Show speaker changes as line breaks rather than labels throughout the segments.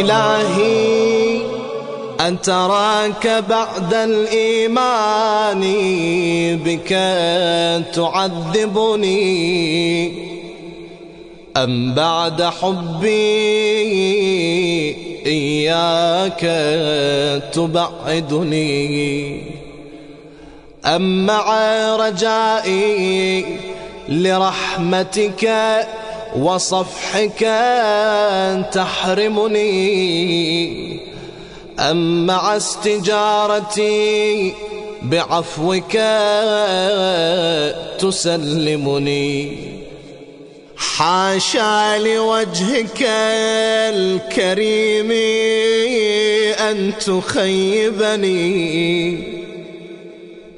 إلهي أن تراك بعد الإيمان بك تعذبني. أم بعد حبي إياك تبعدني. أم مع رجائي لرحمتك وصفحك تحرمني. أم مع استجارتي بعفوك تسلمني. حاشا لوجهك الكريم أن تخيبني.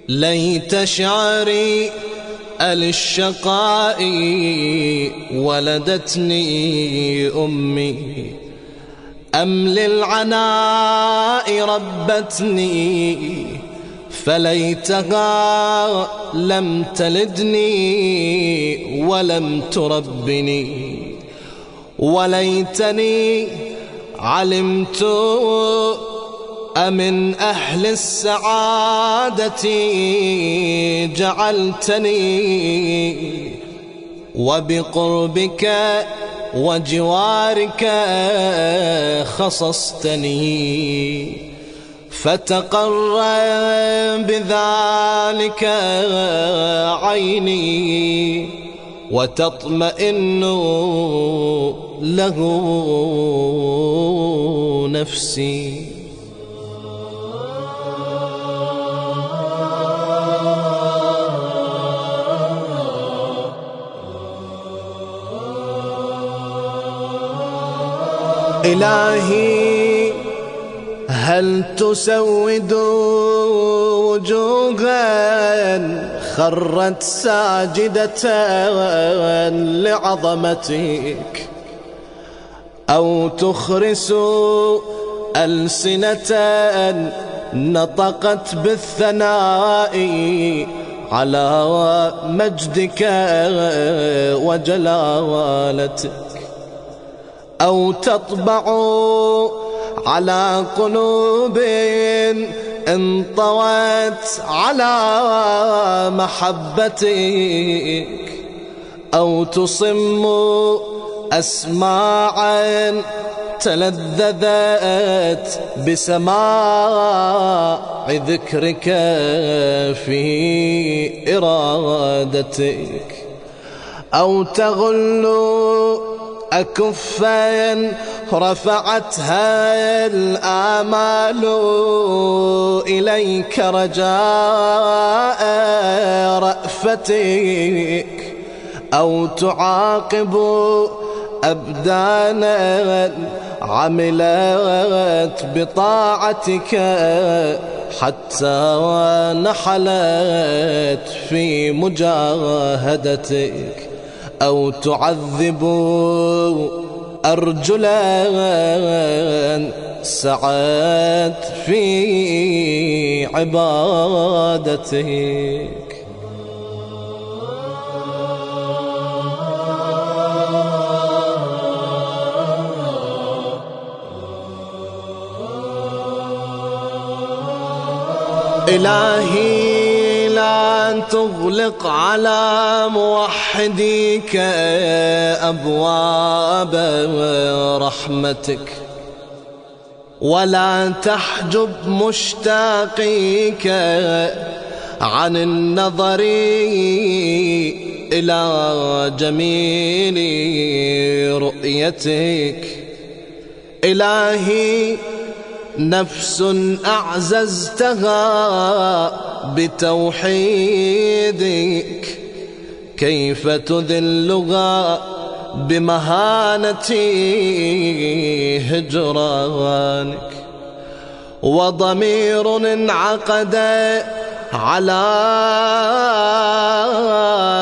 ليت شعري الشقاء ولدتني أمي. أم للعناء ربتني فليتها لم تلدني ولم تربني. وليتني علمت أمن أهل السعادة جعلتني وبقربك وجوارك خصصتني. فتقر بذلك عيني وتطمئن له نفسي. إلهي هل تسود وجوها؟ خرت ساجدة لعظمتك. أو تخرس ألسنة نطقت بالثناء على مجدك وجلالتك. أو تطبع على قلوب انطوت على محبتك أو تصم أسماعا تلذذت بسماع ذكرك في إرادتك أو تغل أكفا رفعتها الآمال إليك رجاء رأفتك أو تعاقب أبدانا عملت بطاعتك حتى نحلت في مجاهدتك. أو تعذبوا أرجلا سعت في عبادتك. إلهي أن تغلق على موحديك أبواب رحمتك ولا تحجب مشتاقيك عن النظر إلى جميل رؤيتك. إلهي نفس أعززتها بتوحيدك. كيف تذلها بمهانة هجرانك؟ وضمير انعقد على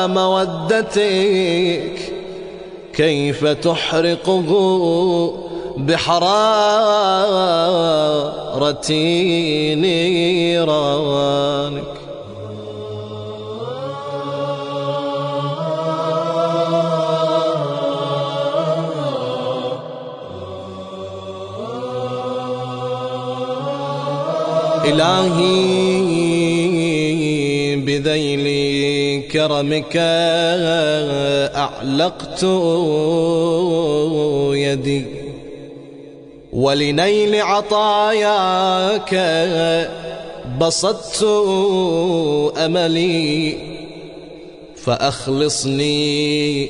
مودتك. كيف تحرقه بحرارة نيرانك. إلهي بذيل كرمك أعلقت يدي. ولنيل عطاياك بسطت أملي فأخلصني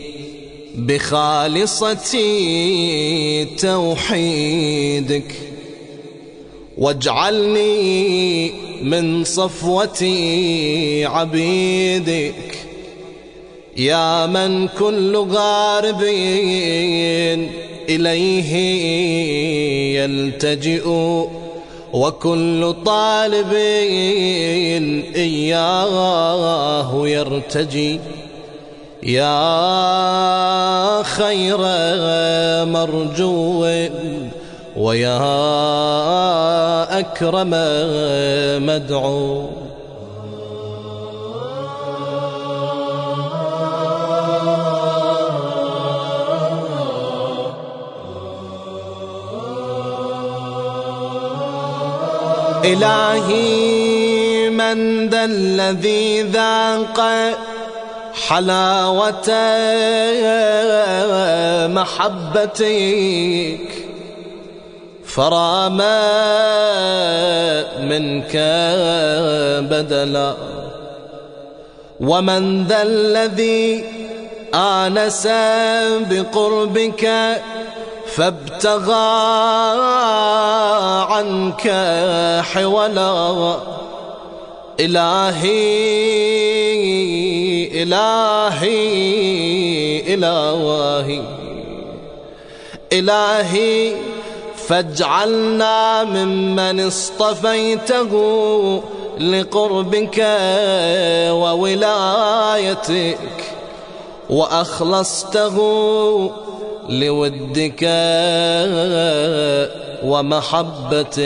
بخالصة توحيدك. واجعلني من صفوة عبيدك. يا من كل غارب إليه يلتجئ. وكل طالب إياه يرتجي. يا خير مرجو ويا أكرم مدعو. إلهي من ذا الذي ذاق حلاوة محبتك فرام منك بدلا. ومن ذا الذي آنس بقربك فابتغى عنك حولا. إلهي إلهي إلهي. إلهي فاجعلنا ممن اصطفيته لقربك وولايتك وأخلصته لودك. ومحبتك.